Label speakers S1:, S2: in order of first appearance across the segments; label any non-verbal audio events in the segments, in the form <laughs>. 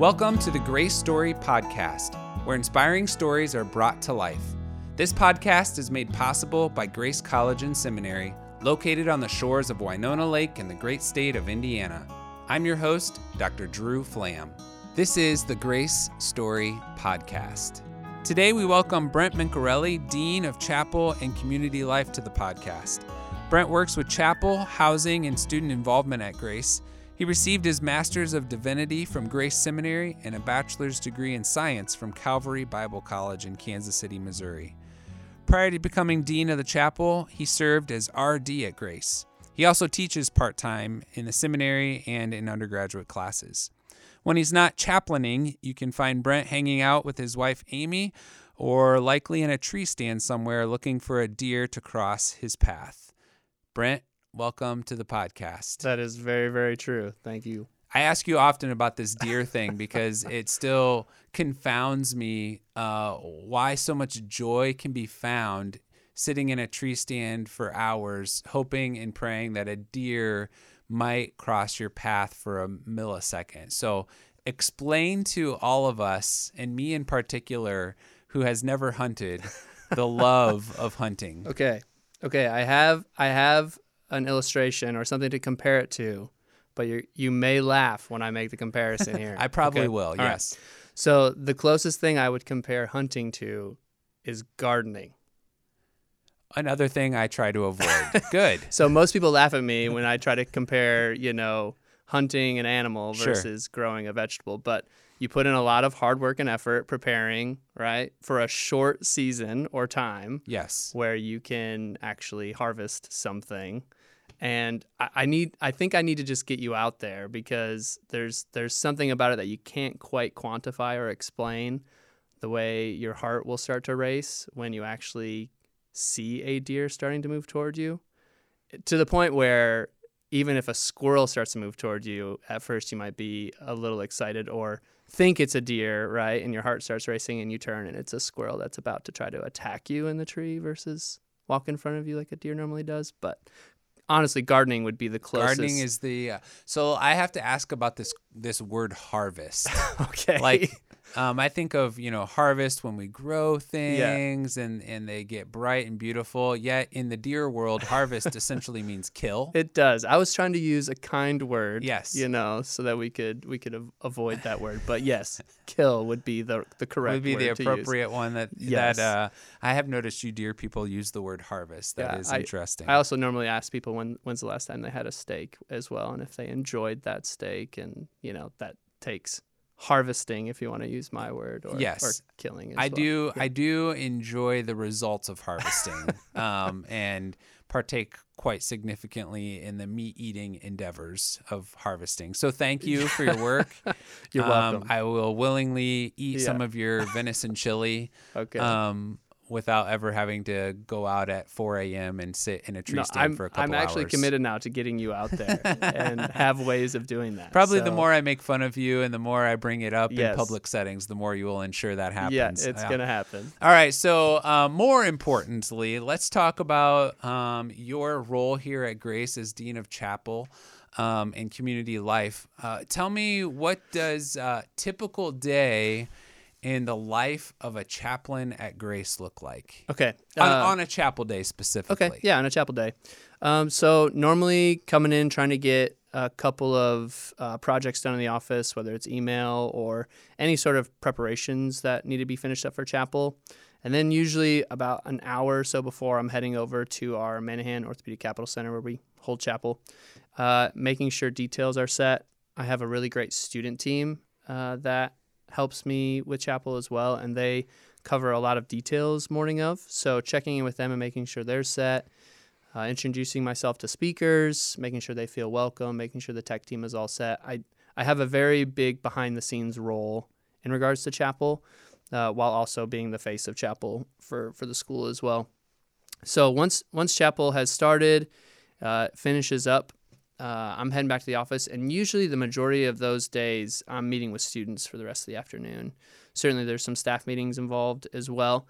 S1: Welcome to the Grace Story Podcast, where inspiring stories are brought to life. This podcast is made possible by Grace College and Seminary, located on the shores of Winona Lake in the great state of Indiana. I'm your host, Dr. Drew Flam. This is the Grace Story Podcast. Today we welcome Brent Mincarelli, Dean of Chapel and Community Life, to the podcast. Brent works with chapel, housing, and student involvement at Grace. He received his Master's of Divinity from Grace Seminary and a bachelor's degree in science from Calvary Bible College in Kansas City, Missouri. Prior to becoming Dean of the Chapel, he served as RD at Grace. He also teaches part time in the seminary and in undergraduate classes. When he's not chaplaining, you can find Brent hanging out with his wife Amy or likely in a tree stand somewhere looking for a deer to cross his path. Brent, welcome to the podcast.
S2: That is very, very true. Thank you.
S1: I ask you often about this deer thing because <laughs> it still confounds me uh, why so much joy can be found sitting in a tree stand for hours, hoping and praying that a deer might cross your path for a millisecond. So, explain to all of us, and me in particular, who has never hunted, the <laughs> love of hunting.
S2: Okay. Okay, I have I have an illustration or something to compare it to, but you you may laugh when I make the comparison here. <laughs>
S1: I probably
S2: Okay?
S1: will,
S2: All right.
S1: yes.
S2: So the closest thing I would compare hunting to is gardening.
S1: Another thing I try to avoid. <laughs> Good.
S2: So most people laugh at me when I try to compare, you know, hunting an animal
S1: Sure.
S2: versus growing a vegetable, but you put in a lot of hard work and effort preparing, right, for a short season or time
S1: Yes.
S2: where you can actually harvest something. And I, I need I think I need to just get you out there because there's there's something about it that you can't quite quantify or explain the way your heart will start to race when you actually see a deer starting to move toward you. To the point where even if a squirrel starts to move toward you, at first you might be a little excited or think it's a deer, right? And your heart starts racing and you turn and it's a squirrel that's about to try to attack you in the tree versus walk in front of you like a deer normally does. But honestly, gardening would be the closest.
S1: Gardening is the uh, so I have to ask about this this word harvest. <laughs>
S2: okay.
S1: like um, I think of you know harvest when we grow things and and they get bright and beautiful. Yet in the deer world, harvest essentially means kill. <laughs>
S2: It does. I was trying to use a kind word,
S1: Yes.
S2: you know, so that we could we could av- avoid that word. But yes, <laughs> kill would be the the correct
S1: would be the appropriate one that
S2: Yes.
S1: that uh, I have noticed you deer people use the word harvest. That is
S2: Yeah, I-
S1: interesting.
S2: I also normally ask people when when's the last time they had a steak as well, and if they enjoyed that steak, and you know that takes harvesting, if you want to use my word, or
S1: Yes.
S2: or killing.
S1: I
S2: well.
S1: do I do enjoy the results of harvesting <laughs> um, and partake quite significantly in the meat eating endeavors of harvesting. So thank you for your work. <laughs>
S2: You're
S1: Um,
S2: welcome.
S1: I will willingly eat some of your venison chili <laughs>
S2: okay.
S1: um, without ever having to go out at 4 a.m. and sit in a tree
S2: no,
S1: stand
S2: I'm
S1: for a couple of years.
S2: I'm actually
S1: hours.
S2: committed now to getting you out there and <laughs> have ways of doing that.
S1: Probably the more I make fun of you and the more I bring it up in public settings, the more you will ensure that happens.
S2: Yeah, it's
S1: Yeah.
S2: gonna happen.
S1: All right. So, uh, more importantly, let's talk about um, your role here at Grace as Dean of Chapel um, and Community Life. Uh, tell me, what does a typical day in the life of a chaplain at Grace look like?
S2: Okay.
S1: On,
S2: uh,
S1: on a chapel day specifically.
S2: Okay, yeah, on a chapel day. Um, so normally coming in trying to get a couple of uh, projects done in the office, whether it's email or any sort of preparations that need to be finished up for chapel. And then usually about an hour or so before I'm heading over to our Manahan Orthopedic Capital Center where we hold chapel, uh, making sure details are set. I have a really great student team uh, that helps me with chapel as well, and they cover a lot of details morning of. So checking in with them and making sure they're set, uh, introducing myself to speakers, making sure they feel welcome, making sure the tech team is all set. I I have a very big behind the scenes role in regards to chapel, uh, while also being the face of chapel for for the school as well. So once once chapel has started, uh, finishes up. Uh, I'm heading back to the office, and usually the majority of those days, I'm meeting with students for the rest of the afternoon. Certainly, there's some staff meetings involved as well,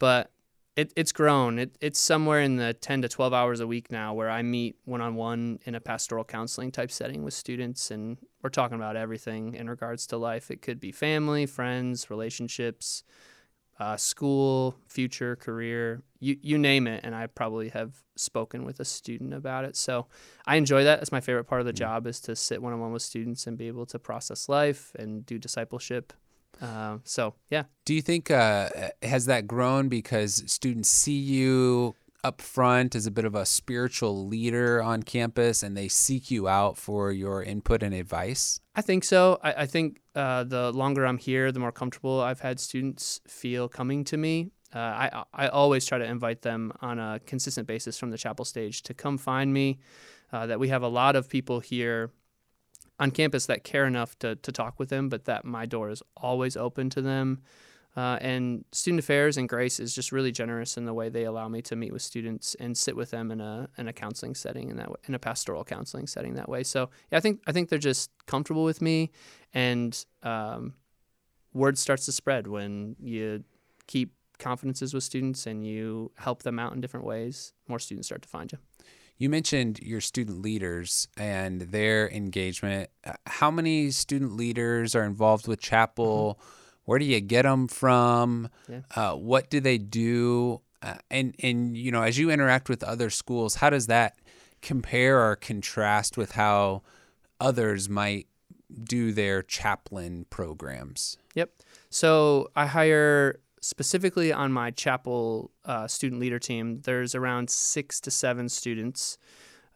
S2: but it, it's grown. It, it's somewhere in the 10 to 12 hours a week now where I meet one on one in a pastoral counseling type setting with students and we're talking about everything in regards to life. It could be family, friends, relationships, uh, school, future, career, you, you name it. And I probably have spoken with a student about it. So I enjoy that. It's my favorite part of the mm-hmm. job is to sit one on one with students and be able to process life and do discipleship. Uh, so yeah.
S1: Do you think uh, has that grown because students see you up front as a bit of a spiritual leader on campus and they seek you out for your input and advice?
S2: I think so. I, I think uh, the longer I'm here, the more comfortable I've had students feel coming to me. Uh, I, I always try to invite them on a consistent basis from the chapel stage to come find me. Uh, that we have a lot of people here on campus that care enough to, to talk with them, but that my door is always open to them. Uh, and Student Affairs and Grace is just really generous in the way they allow me to meet with students and sit with them in a in a counseling setting in that way, in a pastoral counseling setting that way. So yeah, I think I think they're just comfortable with me, and um, word starts to spread when you keep confidences with students and you help them out in different ways. More students start to find you.
S1: You mentioned your student leaders and their engagement. Uh, how many student leaders are involved with chapel? Mm-hmm where do you get them from? Yeah. Uh, what do they do? Uh, and and you know, as you interact with other schools, how does that compare or contrast with how others might do their chaplain programs?
S2: Yep. So I hire specifically on my chapel uh, student leader team. There's around six to seven students.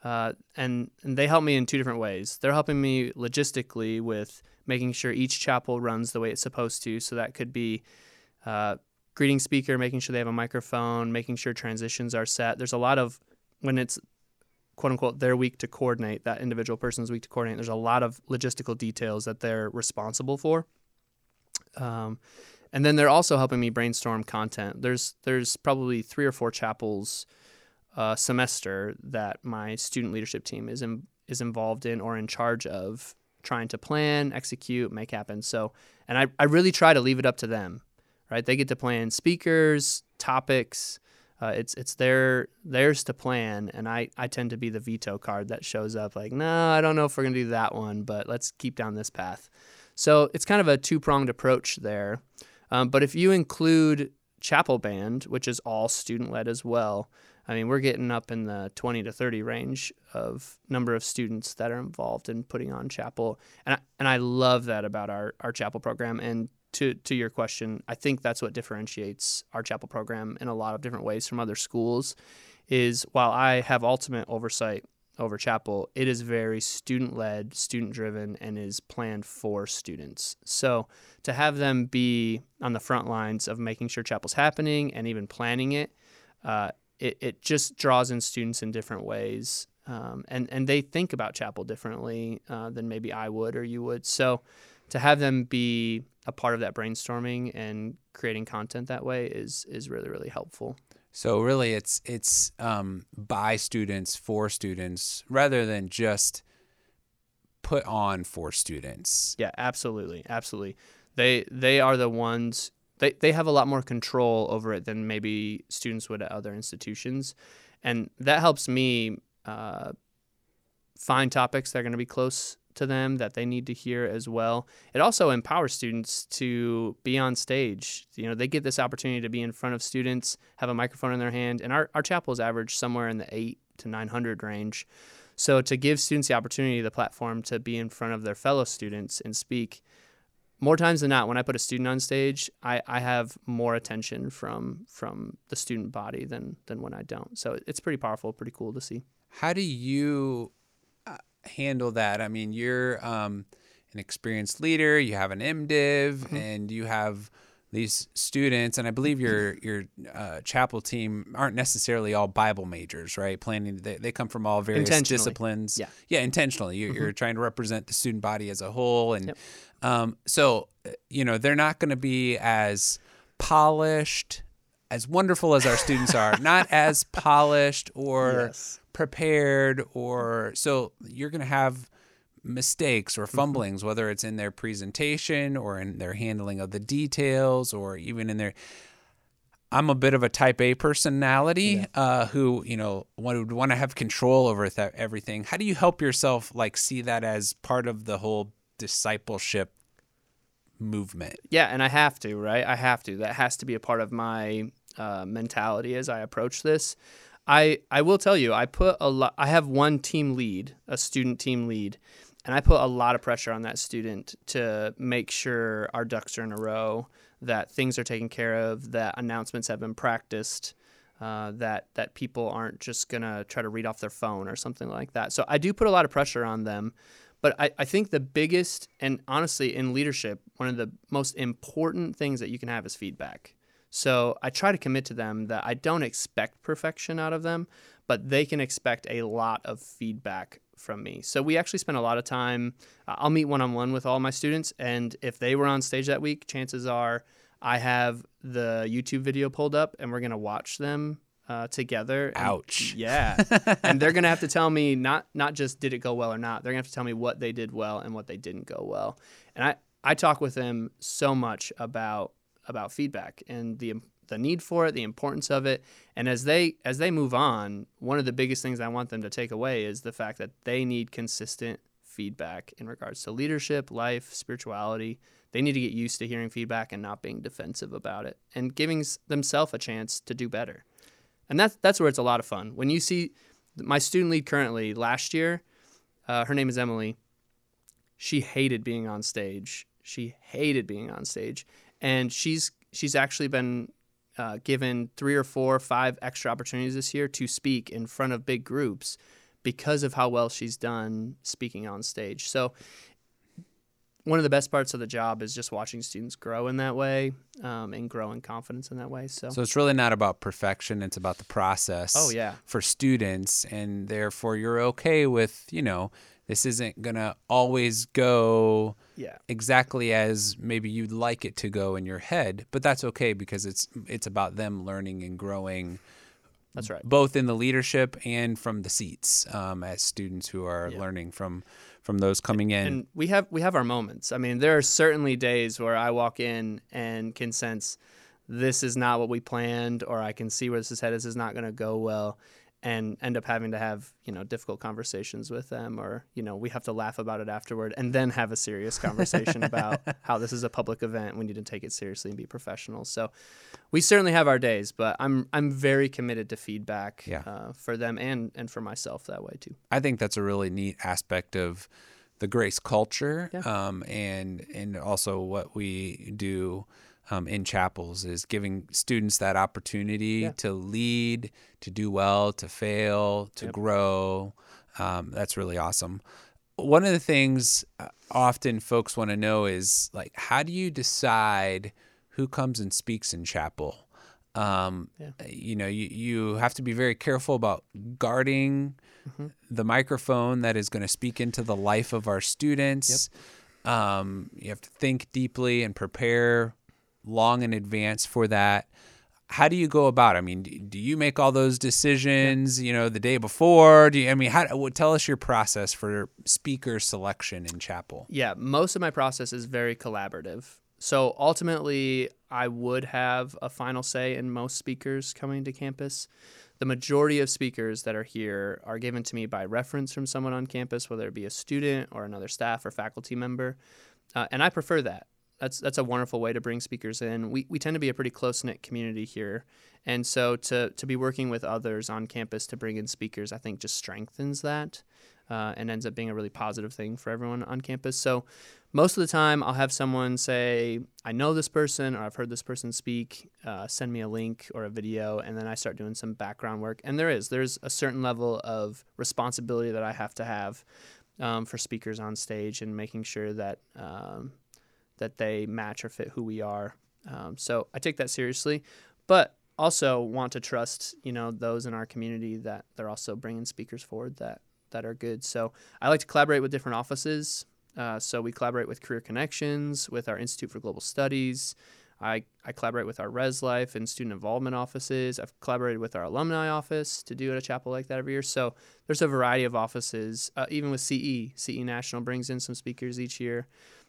S2: Uh, and, and they help me in two different ways. They're helping me logistically with making sure each chapel runs the way it's supposed to. So that could be uh, greeting speaker, making sure they have a microphone, making sure transitions are set. There's a lot of when it's quote unquote their week to coordinate that individual person's week to coordinate. There's a lot of logistical details that they're responsible for. Um, and then they're also helping me brainstorm content. There's there's probably three or four chapels a semester that my student leadership team is in, is involved in or in charge of trying to plan, execute, make happen. So, and I, I really try to leave it up to them, right? They get to plan speakers, topics. Uh, it's it's their theirs to plan, and I, I tend to be the veto card that shows up like, no, I don't know if we're gonna do that one, but let's keep down this path. So it's kind of a two pronged approach there. Um, but if you include chapel band, which is all student led as well, I mean, we're getting up in the 20 to 30 range of number of students that are involved in putting on chapel. And I, and I love that about our, our chapel program. And to, to your question, I think that's what differentiates our chapel program in a lot of different ways from other schools is while I have ultimate oversight over chapel, it is very student led, student driven, and is planned for students. So to have them be on the front lines of making sure chapel's happening and even planning it, uh, it, it just draws in students in different ways. Um, and, and they think about chapel differently uh, than maybe I would or you would. So to have them be a part of that brainstorming and creating content that way is is really really helpful.
S1: So really, it's it's um, by students for students rather than just put on for students.
S2: Yeah, absolutely, absolutely. They they are the ones they, they have a lot more control over it than maybe students would at other institutions. And that helps me uh, find topics that are going to be close to them that they need to hear as well. It also empowers students to be on stage. You know, they get this opportunity to be in front of students, have a microphone in their hand, and our, our chapels average somewhere in the eight to 900 range. So to give students the opportunity, the platform to be in front of their fellow students and speak more times than not, when I put a student on stage, I, I have more attention from from the student body than than when I don't. So it's pretty powerful, pretty cool to see.
S1: How do you uh, handle that? I mean, you're um, an experienced leader. You have an MDiv, mm-hmm. and you have these students, and I believe your your uh, chapel team aren't necessarily all Bible majors, right? Planning they, they come from all various disciplines.
S2: Yeah,
S1: yeah, intentionally. You're, mm-hmm. you're trying to represent the student body as a whole, and yep. Um, so, uh, you know, they're not going to be as polished, as wonderful as our students are, <laughs> not as polished or yes. prepared, or so you're going to have mistakes or mm-hmm. fumblings, mm-hmm. whether it's in their presentation or in their handling of the details or even in their. I'm a bit of a type A personality yeah. uh, who, you know, would want to have control over th- everything. How do you help yourself, like, see that as part of the whole discipleship movement.
S2: Yeah, and I have to, right? I have to. That has to be a part of my uh, mentality as I approach this. I I will tell you, I put a lot. I have one team lead, a student team lead, and I put a lot of pressure on that student to make sure our ducks are in a row, that things are taken care of, that announcements have been practiced, uh, that that people aren't just gonna try to read off their phone or something like that. So I do put a lot of pressure on them. But I, I think the biggest, and honestly, in leadership, one of the most important things that you can have is feedback. So I try to commit to them that I don't expect perfection out of them, but they can expect a lot of feedback from me. So we actually spend a lot of time. I'll meet one on one with all my students, and if they were on stage that week, chances are I have the YouTube video pulled up, and we're gonna watch them uh, together. And,
S1: Ouch. <laughs>
S2: Yeah, and they're gonna have to tell me not not just did it go well or not. They're gonna have to tell me what they did well and what they didn't go well. And I I talk with them so much about about feedback and the the need for it, the importance of it, and as they as they move on, one of the biggest things I want them to take away is the fact that they need consistent feedback in regards to leadership, life, spirituality. They need to get used to hearing feedback and not being defensive about it and giving themselves a chance to do better. And that's that's where it's a lot of fun. When you see my student lead currently last year, uh, her name is Emily. She hated being on stage. She hated being on stage, and she's she's actually been uh, given three or four, five extra opportunities this year to speak in front of big groups because of how well she's done speaking on stage. So one of the best parts of the job is just watching students grow in that way um, and grow in confidence in that way. So,
S1: so it's really not about perfection; it's about the process.
S2: Oh yeah.
S1: For students, and therefore you're okay with you know this isn't gonna always go
S2: yeah.
S1: exactly as maybe you'd like it to go in your head, but that's okay because it's it's about them learning and growing.
S2: That's right.
S1: Both in the leadership and from the seats um, as students who are
S2: Yeah.
S1: learning from from those coming in.
S2: and we have we have our moments. I mean, there are certainly days where I walk in and can sense this is not what we planned, or I can see where this is headed. This is not going to go well, and end up having to have you know difficult conversations with them, or you know we have to laugh about it afterward, and then have a serious conversation about <laughs> how this is a public event. We need to take it seriously and be professional. So we certainly have our days, but I'm I'm very committed to feedback
S1: Yeah.
S2: uh, for them and and for myself that way too.
S1: I think that's a really neat aspect of the grace culture,
S2: Yeah.
S1: um, and and also what we do um, in chapels is giving students that opportunity
S2: Yeah.
S1: to lead, to do well, to fail, to
S2: Yep.
S1: grow. Um, that's really awesome. One of the things uh, often folks want to know is like, how do you decide who comes and speaks in chapel? Um,
S2: Yeah.
S1: You know, you, you have to be very careful about guarding
S2: Mm-hmm.
S1: the microphone that is going to speak into the life of our students. Um, you have to think deeply and prepare long in advance for that. How do you go about? it? I mean, do- you make all those decisions? You know, the day before. Do you? I mean, how? Tell us your process for speaker selection in chapel.
S2: Yeah, most of my process is very collaborative. So ultimately, I would have a final say in most speakers coming to campus. The majority of speakers that are here are given to me by reference from someone on campus, whether it be a student or another staff or faculty member. Uh, and I prefer that. That's, that's a wonderful way to bring speakers in. We, we tend to be a pretty close knit community here. And so to, to be working with others on campus to bring in speakers, I think just strengthens that uh, and ends up being a really positive thing for everyone on campus. So most of the time, I'll have someone say, I know this person or I've heard this person speak, uh, send me a link or a video, and then I start doing some background work. And there is, there's a certain level of responsibility that I have to have um, for speakers on stage and making sure that. Um, that they match or fit who we are. Um, so I take that seriously, but also want to trust you know those in our community that they're also bringing speakers forward that that are good. So I like to collaborate with different offices. Uh, so we collaborate with Career Connections, with our Institute for Global Studies. I, I collaborate with our Res Life and student involvement offices. I've collaborated with our alumni office to do at a chapel like that every year. So there's a variety of offices, uh, even with CE. CE National brings in some speakers each year.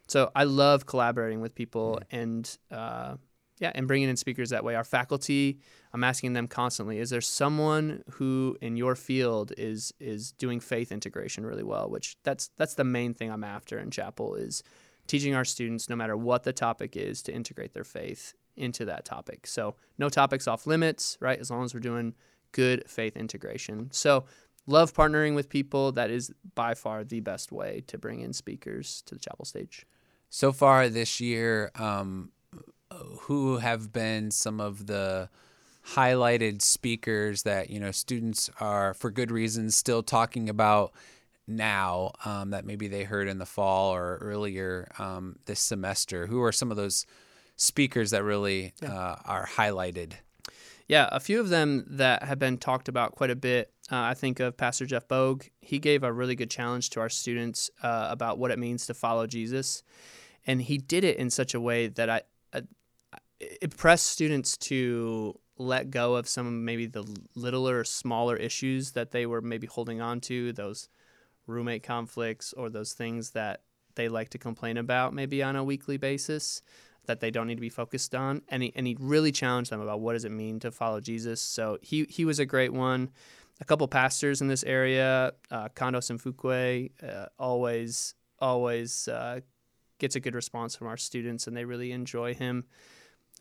S2: So I love collaborating with people and uh, yeah, and bringing in speakers that way. Our faculty, I'm asking them constantly: Is there someone who in your field is is doing faith integration really well? Which that's that's the main thing I'm after in chapel is teaching our students, no matter what the topic is, to integrate their faith into that topic. So no topics off limits, right? As long as we're doing good faith integration. So love partnering with people. That is by far the best way to bring in speakers to the chapel stage.
S1: So far this year, um, who have been some of the highlighted speakers that you know students are for good reasons still talking about now um, that maybe they heard in the fall or earlier um, this semester? Who are some of those speakers that really yeah. uh, are highlighted?
S2: Yeah a few of them that have been talked about quite a bit uh, i think of pastor jeff bogue. He gave a really good challenge to our students uh, about what it means to follow jesus and he did it in such a way that i it pressed students to let go of some of maybe the littler, smaller issues that they were maybe holding on to, those roommate conflicts or those things that they like to complain about maybe on a weekly basis that they don't need to be focused on. And he, and he really challenged them about what does it mean to follow Jesus. So he, he was a great one. A couple pastors in this area, uh, and Fuquay, uh, always, always uh, gets a good response from our students and they really enjoy him.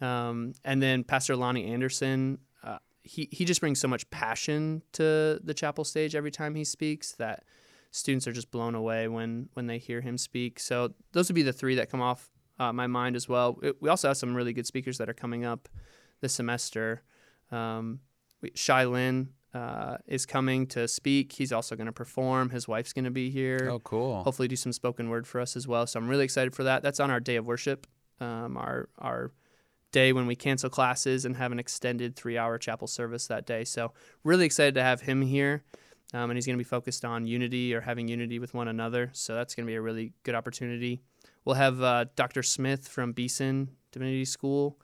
S2: Um, and then Pastor Lonnie Anderson, uh, he, he just brings so much passion to the chapel stage every time he speaks that students are just blown away when, when they hear him speak. So those would be the three that come off uh, my mind as well. We also have some really good speakers that are coming up this semester. Um, Shai Linne uh, is coming to speak. He's also going to perform. His wife's going to be here.
S1: Oh, cool.
S2: Hopefully, do some spoken word for us as well. So I'm really excited for that. That's on our day of worship. Um, our our day when we cancel classes and have an extended three hour chapel service that day. So, really excited to have him here. Um, and he's going to be focused on unity or having unity with one another. So, that's going to be a really good opportunity. We'll have uh, Dr. Smith from Beeson Divinity School.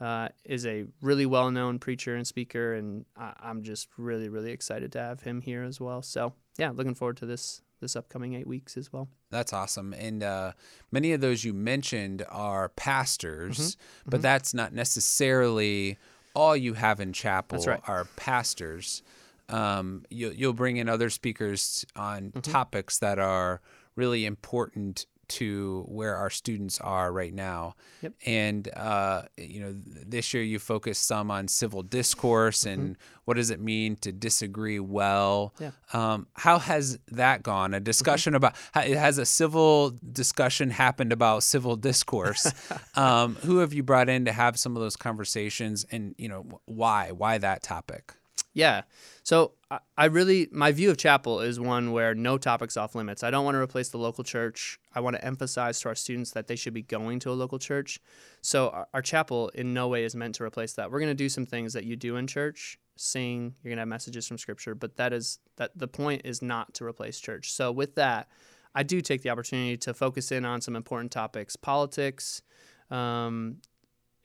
S2: Uh, is a really well known preacher and speaker, and I- I'm just really, really excited to have him here as well. So, yeah, looking forward to this this upcoming eight weeks as well.
S1: That's awesome. And uh, many of those you mentioned are pastors, mm-hmm. but mm-hmm. that's not necessarily all you have in chapel
S2: right.
S1: are pastors. Um, you, will bring in other speakers on mm-hmm. topics that are really important to where our students are right now.
S2: Yep.
S1: And uh, you know, this year you focused some on civil discourse and mm-hmm. what does it mean to disagree well.
S2: Yeah.
S1: Um, how has that gone? A discussion mm-hmm. about has a civil discussion happened about civil discourse? <laughs> um, who have you brought in to have some of those conversations, and you know why? Why that topic?
S2: Yeah. So I really, my view of chapel is one where no topics off limits. I don't want to replace the local church. I want to emphasize to our students that they should be going to a local church. So our, chapel in no way is meant to replace that. We're going to do some things that you do in church, sing. You're going to have messages from Scripture, but that is that the point is not to replace church. So with that, I do take the opportunity to focus in on some important topics, politics, um,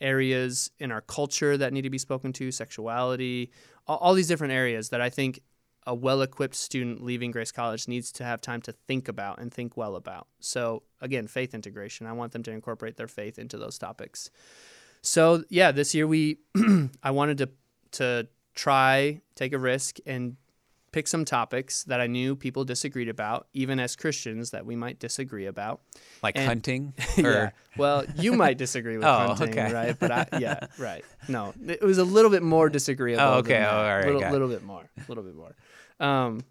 S2: areas in our culture that need to be spoken to, sexuality, all, all these different areas that I think a well equipped student leaving Grace College needs to have time to think about and think well about. So, again, faith integration. I want them to incorporate their faith into those topics. So, yeah, this year we, <clears throat> I wanted to, to try, take a risk, and pick some topics that I knew people disagreed about, even as Christians that we might disagree about.
S1: Like and, hunting? <laughs>
S2: yeah. Well, you might disagree with <laughs> oh, hunting, okay. right? But I, <laughs> yeah, right. No, it was a little bit more disagreeable.
S1: Oh, okay. Oh, all right.
S2: Little, little bit more. A little bit more. Um,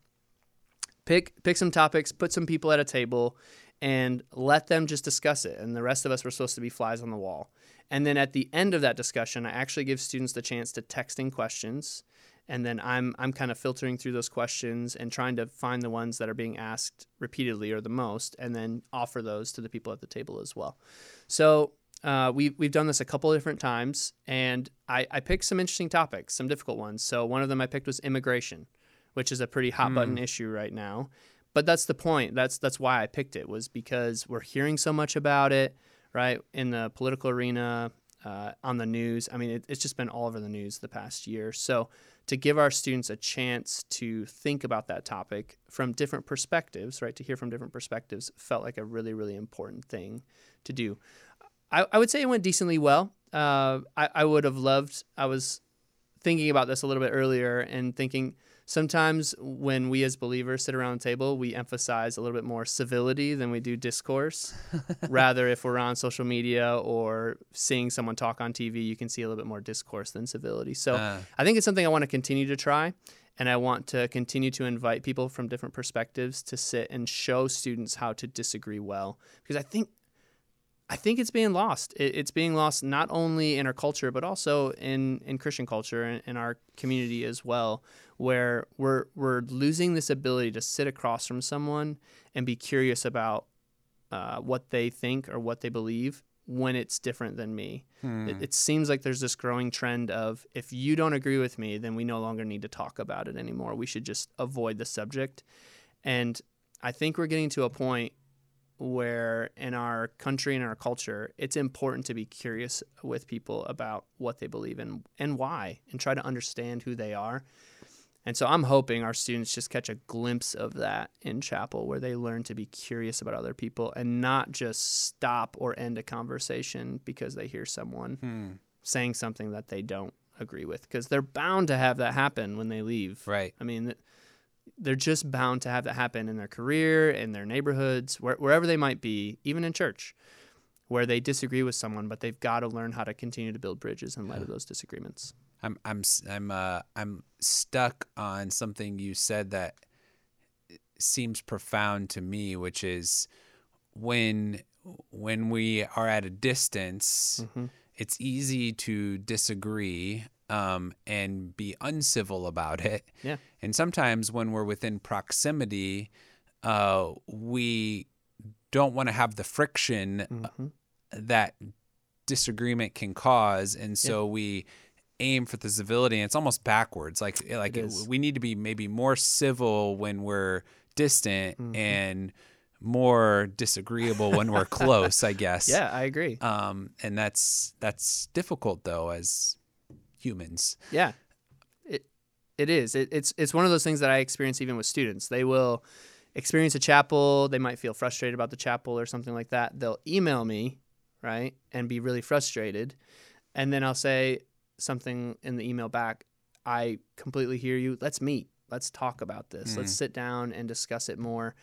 S2: pick pick some topics, put some people at a table, and let them just discuss it. And the rest of us were supposed to be flies on the wall. And then at the end of that discussion, I actually give students the chance to text in questions and then I'm I'm kind of filtering through those questions and trying to find the ones that are being asked repeatedly or the most, and then offer those to the people at the table as well. So uh, we we've done this a couple of different times, and I, I picked some interesting topics, some difficult ones. So one of them I picked was immigration, which is a pretty hot mm. button issue right now. But that's the point. That's that's why I picked it was because we're hearing so much about it, right, in the political arena, uh, on the news. I mean, it, it's just been all over the news the past year. So to give our students a chance to think about that topic from different perspectives, right? To hear from different perspectives felt like a really, really important thing to do. I, I would say it went decently well. uh, I, I would have loved. I was thinking about this a little bit earlier and thinking sometimes when we as believers sit around the table, we emphasize a little bit more civility than we do discourse. <laughs> Rather, if we're on social media or seeing someone talk on TV, you can see a little bit more discourse than civility. So
S1: Uh.
S2: I think it's something I want to continue to try. And I want to continue to invite people from different perspectives to sit and show students how to disagree well. Because I think I think it's being lost. It's being lost not only in our culture, but also in, in Christian culture and in our community as well, where we're we're losing this ability to sit across from someone and be curious about uh, what they think or what they believe when it's different than me. It, it seems like there's this growing trend of if you don't agree with me, then we no longer need to talk about it anymore. We should just avoid the subject. And I think we're getting to a point where in our country and our culture, it's important to be curious with people about what they believe in and why and try to understand who they are. And so I'm hoping our students just catch a glimpse of that in chapel where they learn to be curious about other people and not just stop or end a conversation because they hear someone hmm. saying something that they don't agree with because they're bound to have that happen when they leave.
S1: Right.
S2: I mean, they're just bound to have that happen in their career, in their neighborhoods, where, wherever they might be, even in church, where they disagree with someone, but they've got to learn how to continue to build bridges in light of those disagreements.
S1: I'm I'm I'm uh I'm stuck on something you said that seems profound to me, which is when when we are at a distance, it's easy to disagree um, and be uncivil about it.
S2: Yeah.
S1: And sometimes when we're within proximity, uh, we don't want to have the friction
S2: Mm-hmm.
S1: that disagreement can cause, and so we aim for the civility. And it's almost backwards. Like like
S2: It is.
S1: we need to be maybe more civil when we're distant
S2: Mm-hmm.
S1: and more disagreeable when we're <laughs> close. I guess.
S2: Yeah, I agree.
S1: Um, and that's that's difficult though as humans.
S2: Yeah, it it is. It, it's it's one of those things that I experience even with students. They will experience a chapel. They might feel frustrated about the chapel or something like that. They'll email me, right, and be really frustrated, and then I'll say something in the email back. I completely hear you. Let's meet. Let's talk about this. Let's sit down and discuss it more.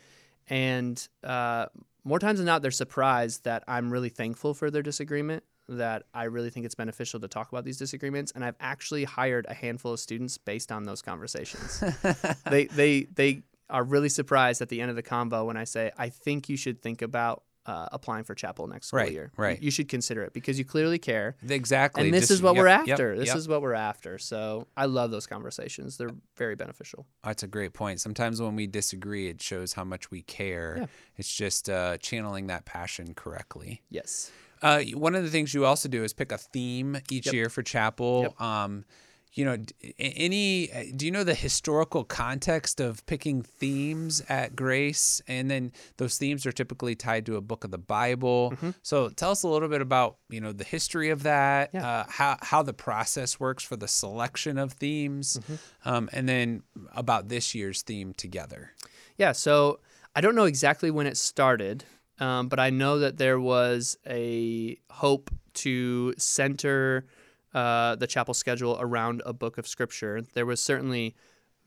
S2: And uh, more times than not, they're surprised that I'm really thankful for their disagreement. That I really think it's beneficial to talk about these disagreements, and I've actually hired a handful of students based on those conversations. <laughs> they they they are really surprised at the end of the convo when I say, "I think you should think about uh, applying for chapel next school
S1: Right,
S2: year.
S1: right.
S2: You should consider it because you clearly care."
S1: Exactly.
S2: And this
S1: Just-
S2: is what
S1: yep,
S2: we're
S1: yep,
S2: after. this
S1: yep.
S2: is what we're after. So I love those conversations. They're very beneficial.
S1: That's a great point. Sometimes when we disagree, it shows how much we care.
S2: Yeah.
S1: It's just uh, channeling that passion correctly.
S2: Yes.
S1: Uh, one of the things you also do is pick a theme each
S2: Yep.
S1: year for chapel.
S2: Yep.
S1: Um, you know, any? uh, Do you know the historical context of picking themes at Grace? And then those themes are typically tied to a book of the Bible.
S2: Mm-hmm.
S1: So tell us a little bit about you know the history of that,
S2: Yeah.
S1: uh, how how the process works for the selection of themes,
S2: Mm-hmm.
S1: um, and then about this year's theme together.
S2: Yeah, so I don't know exactly when it started, um, but I know that there was a hope to center uh, the chapel schedule around a book of scripture. There was certainly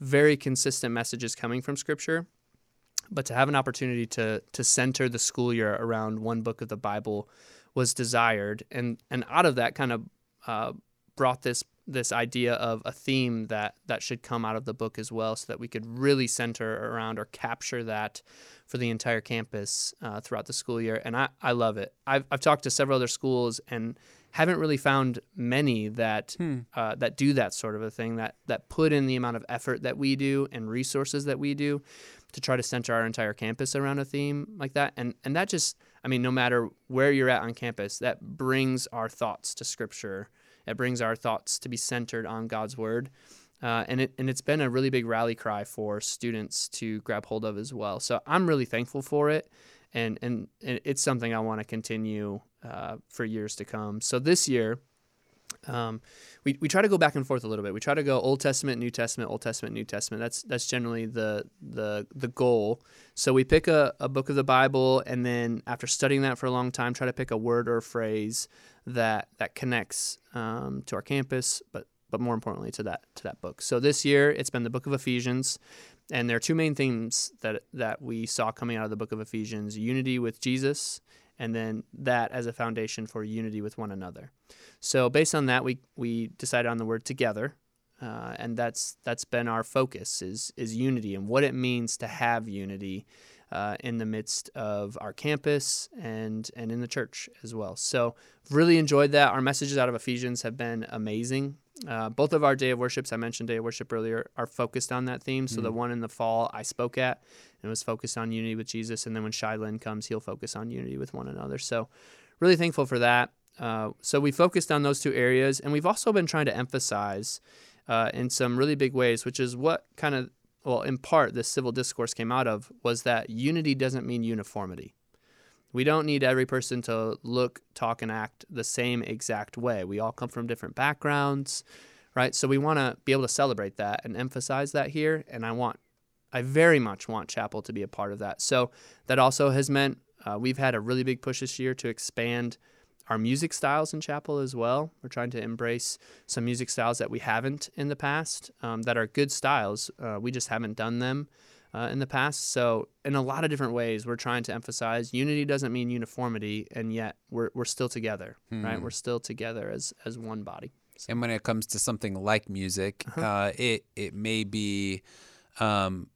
S2: very consistent messages coming from scripture, but to have an opportunity to to center the school year around one book of the Bible was desired, and and out of that kind of uh, brought this this idea of a theme that that should come out of the book as well, so that we could really center around or capture that for the entire campus uh, throughout the school year. And I, I love it. I've, I've talked to several other schools and haven't really found many that uh, that do that sort of a thing that that put in the amount of effort that we do and resources that we do to try to center our entire campus around a theme like that. And and that just I mean, no matter where you're at on campus, that brings our thoughts to Scripture. It brings our thoughts to be centered on God's Word. Uh, and it and it's been a really big rally cry for students to grab hold of as well. So I'm really thankful for it, and and, and it's something I want to continue uh, for years to come. So this year, Um, we, we try to go back and forth a little bit. We try to go Old Testament, New Testament, Old Testament, New Testament. That's that's generally the the the goal. So we pick a, a book of the Bible, and then after studying that for a long time, try to pick a word or a phrase that that connects um, to our campus, but but more importantly to that to that book. So this year it's been the book of Ephesians, and there are two main themes that that we saw coming out of the book of Ephesians: unity with Jesus, and then that as a foundation for unity with one another. So based on that, we we decided on the word together, uh, and that's that's been our focus is is unity and what it means to have unity uh, in the midst of our campus and and in the church as well. So really enjoyed that. Our messages out of Ephesians have been amazing. Uh, both of our day of worships, I mentioned day of worship earlier, are focused on that theme. So mm the one in the fall I spoke at and was focused on unity with Jesus, and then when Shai Linne comes, he'll focus on unity with one another. So really thankful for that. Uh, so we focused on those two areas, and we've also been trying to emphasize uh, in some really big ways, which is what kind of well, in part, this civil discourse came out of was that unity doesn't mean uniformity. We don't need every person to look, talk, and act the same exact way. We all come from different backgrounds, right? So we want to be able to celebrate that and emphasize that here. And I want, I very much want Chapel to be a part of that. So that also has meant uh, we've had a really big push this year to expand our music styles in chapel as well. We're trying to embrace some music styles that we haven't in the past um, that are good styles. Uh, we just haven't done them uh, in the past. So, in a lot of different ways, we're trying to emphasize unity doesn't mean uniformity, and yet we're, we're still together, hmm. right? We're still together as, as one body.
S1: So. And when it comes to something like music, uh-huh. uh, it, it may be um,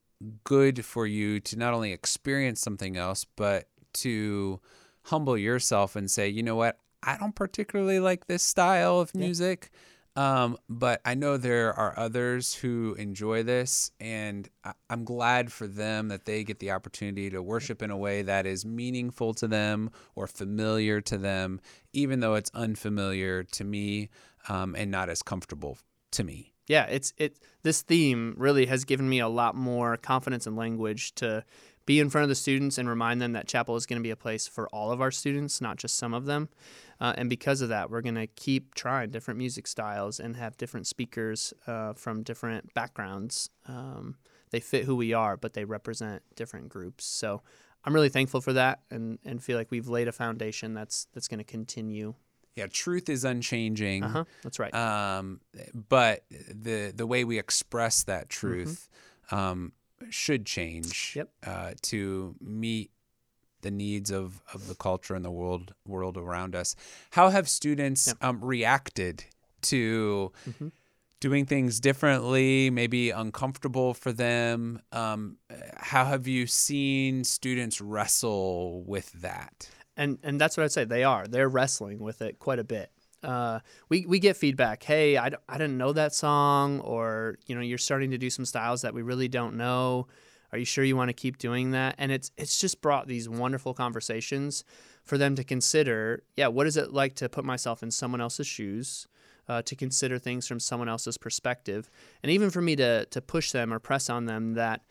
S1: good for you to not only experience something else, but to humble yourself and say, you know what, I don't particularly like this style of music. Yeah. Um, but I know there are others who enjoy this, and I- am glad for them that they get the opportunity to worship in a way that is meaningful to them or familiar to them, even though it's unfamiliar to me um, and not as comfortable to me.
S2: Yeah, it's it. This theme really has given me a lot more confidence and language to be in front of the students and remind them that chapel is going to be a place for all of our students, not just some of them. Uh, and because of that, we're going to keep trying different music styles and have different speakers uh, from different backgrounds. Um, they fit who we are, but they represent different groups. So I'm really thankful for that, and, and feel like we've laid a foundation that's that's going to continue.
S1: Yeah, truth is unchanging.
S2: Uh-huh, that's right.
S1: Um, but the the way we express that truth mm-hmm. um, should change
S2: yep.
S1: uh, to meet the needs of, of the culture and the world world around us. How have students um, reacted to mm-hmm. doing things differently, maybe uncomfortable for them? Um, how have you seen students wrestle with that?
S2: And and that's what I'd say. They are. They're wrestling with it quite a bit uh, we, we get feedback hey I, I didn't know that song or you know you're starting to do some styles that we really don't know. Are you sure you want to keep doing that? And it's it's just brought these wonderful conversations for them to consider yeah what is it like to put myself in someone else's shoes uh, to consider things from someone else's perspective? And even for me to to push them or press on them that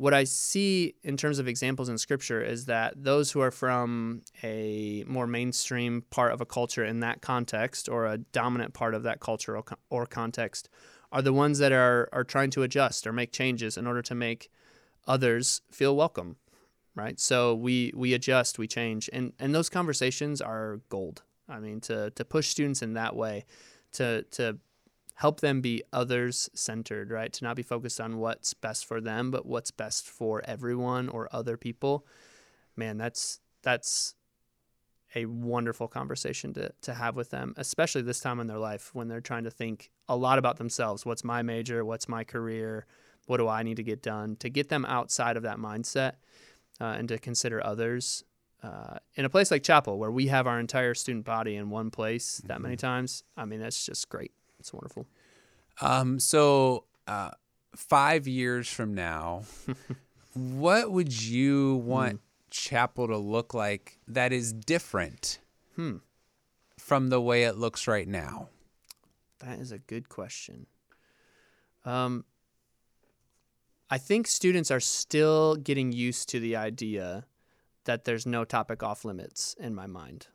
S2: what I see in terms of examples in scripture is that those who are from a more mainstream part of a culture in that context or a dominant part of that culture or, or context are the ones that are, are trying to adjust or make changes in order to make others feel welcome right? So we we adjust we change and and those conversations are gold. I mean to to push students in that way to to help them be others centered, right? To not be focused on what's best for them, but what's best for everyone or other people. Man, that's that's a wonderful conversation to, to have with them, especially this time in their life when they're trying to think a lot about themselves. What's my major? What's my career? What do I need to get done? To get them outside of that mindset uh, and to consider others uh, in a place like Chapel, where we have our entire student body in one place mm-hmm. that many mm-hmm. times, I mean, that's just great. It's wonderful.
S1: Um, so uh, five years from now, <laughs> what would you want mm. chapel to look like that is different
S2: hmm.
S1: from the way it looks right now?
S2: That is a good question. Um, I think students are still getting used to the idea that there's no topic off limits in my mind.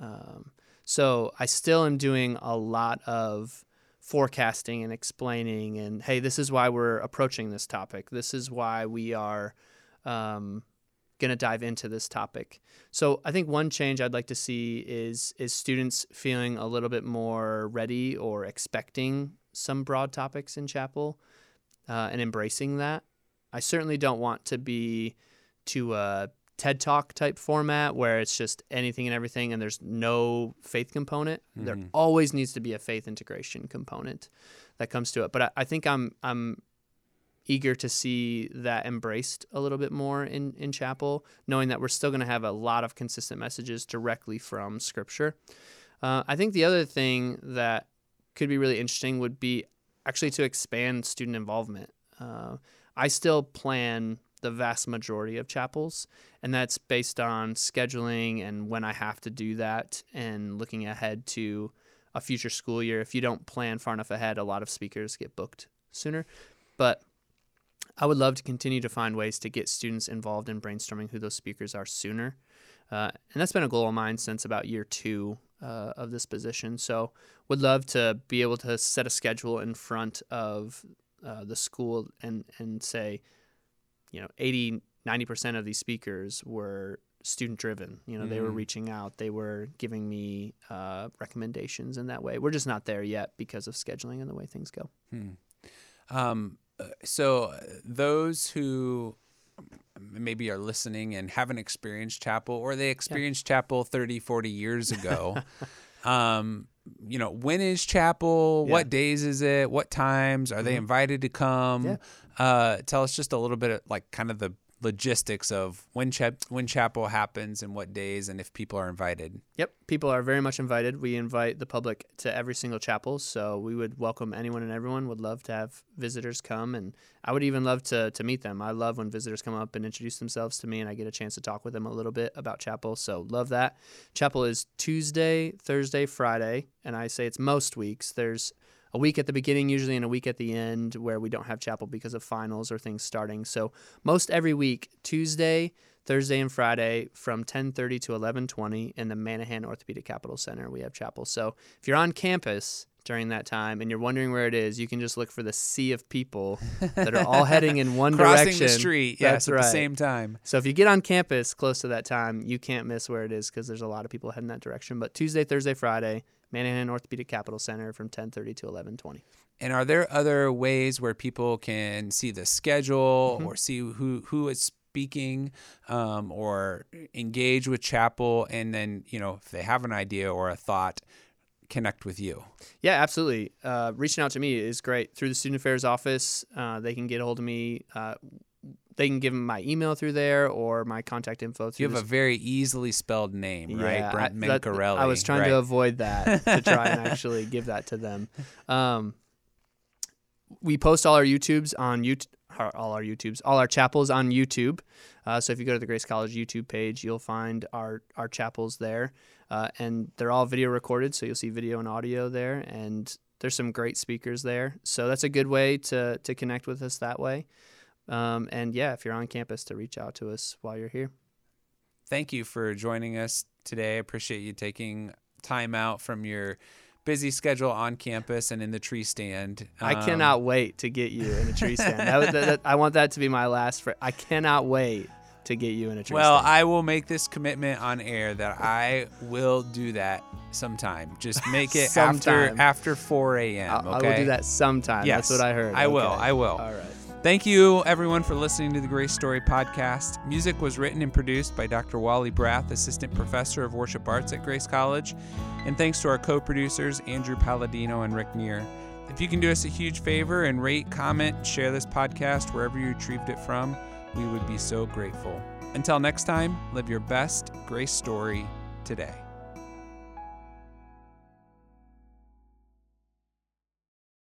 S2: Um, So I still am doing a lot of forecasting and explaining, and hey, this is why we're approaching this topic. This is why we are um, going to dive into this topic. So I think one change I'd like to see is is students feeling a little bit more ready or expecting some broad topics in chapel uh, and embracing that. I certainly don't want to be to a TED Talk type format where it's just anything and everything and there's no faith component. Mm-hmm. There always needs to be a faith integration component that comes to it. But I, I think I'm I'm eager to see that embraced a little bit more in, in chapel, knowing that we're still going to have a lot of consistent messages directly from Scripture. Uh, I think the other thing that could be really interesting would be actually to expand student involvement. Uh, I still plan the vast majority of chapels, and that's based on scheduling and when I have to do that and looking ahead to a future school year. If you don't plan far enough ahead, a lot of speakers get booked sooner. But I would love to continue to find ways to get students involved in brainstorming who those speakers are sooner. Uh, and that's been a goal of mine since about year two uh, of this position. So, would love to be able to set a schedule in front of uh, the school and, and say, you know, 80, 90% of these speakers were student driven. You know, mm. they were mm. reaching out, they were giving me uh, recommendations in that way. We're just not there yet because of scheduling and the way things go.
S1: Hmm. Um, so uh, those who maybe are listening and haven't experienced chapel or they experienced yeah. chapel 30 40 years ago <laughs> um, you know when is chapel yeah. what days is it what times are mm-hmm. they invited to come yeah. uh, tell us just a little bit of like kind of the logistics of when cha- when chapel happens and what days and if people are invited.
S2: Yep, people are very much invited. We invite the public to every single chapel, so we would welcome anyone and everyone. Would love to have visitors come, and I would even love to to meet them. I love when visitors come up and introduce themselves to me, and I get a chance to talk with them a little bit about chapel. So love that. Chapel is Tuesday, Thursday, Friday, and I say it's most weeks. There's a week at the beginning, usually, and a week at the end where we don't have chapel because of finals or things starting. So most every week, Tuesday, Thursday, and Friday from 10:30 to 11:20 in the Manahan Orthopedic Capital Center, we have chapel. So if you're on campus during that time and you're wondering where it is, you can just look for the sea of people that are all heading in <laughs> one
S1: Crossing
S2: direction.
S1: the street, yes, at right. the same time.
S2: So if you get on campus close to that time, you can't miss where it is because there's a lot of people heading that direction. But Tuesday, Thursday, Friday, Manahan Orthopedic Capital Center from 10:30 to 11:20.
S1: And are there other ways where people can see the schedule mm-hmm. or see who who is speaking um, or engage with chapel and then you know if they have an idea or a thought connect with you
S2: yeah absolutely uh, reaching out to me is great through the student affairs office uh, they can get a hold of me uh, they can give them my email through there or my contact info. Through
S1: you have this. a very easily spelled name, right? Yeah, Brent Mincarelli.
S2: I was trying
S1: right.
S2: to avoid that to try and actually <laughs> give that to them. Um, we post all our YouTubes on YouTube. All our YouTubes, all our chapels on YouTube. Uh, so if you go to the Grace College YouTube page, you'll find our our chapels there, uh, and they're all video recorded. So you'll see video and audio there, and there's some great speakers there. So that's a good way to to connect with us that way. Um, and yeah, if you're on campus, to reach out to us while you're here.
S1: Thank you for joining us today. I appreciate you taking time out from your busy schedule on campus and in the tree stand.
S2: Um, I cannot wait to get you in a tree stand. that, that, that, I want that to be my last. Fr- I cannot wait to get you in a tree
S1: well,
S2: stand.
S1: I will make this commitment on air that I will do that sometime. Just make it <laughs> after after 4 a.m. Okay?
S2: I will do that sometime.
S1: Yes,
S2: That's what I heard.
S1: I
S2: okay.
S1: will. I will.
S2: All right.
S1: Thank you, everyone, for listening to the Grace Story podcast. Music was written and produced by Dr. Wally Brath, Assistant Professor of Worship Arts at Grace College. And thanks to our co producers, Andrew Palladino and Rick Neer. If you can do us a huge favor and rate, comment, share this podcast wherever you retrieved it from, we would be so grateful. Until next time, live your best Grace story today.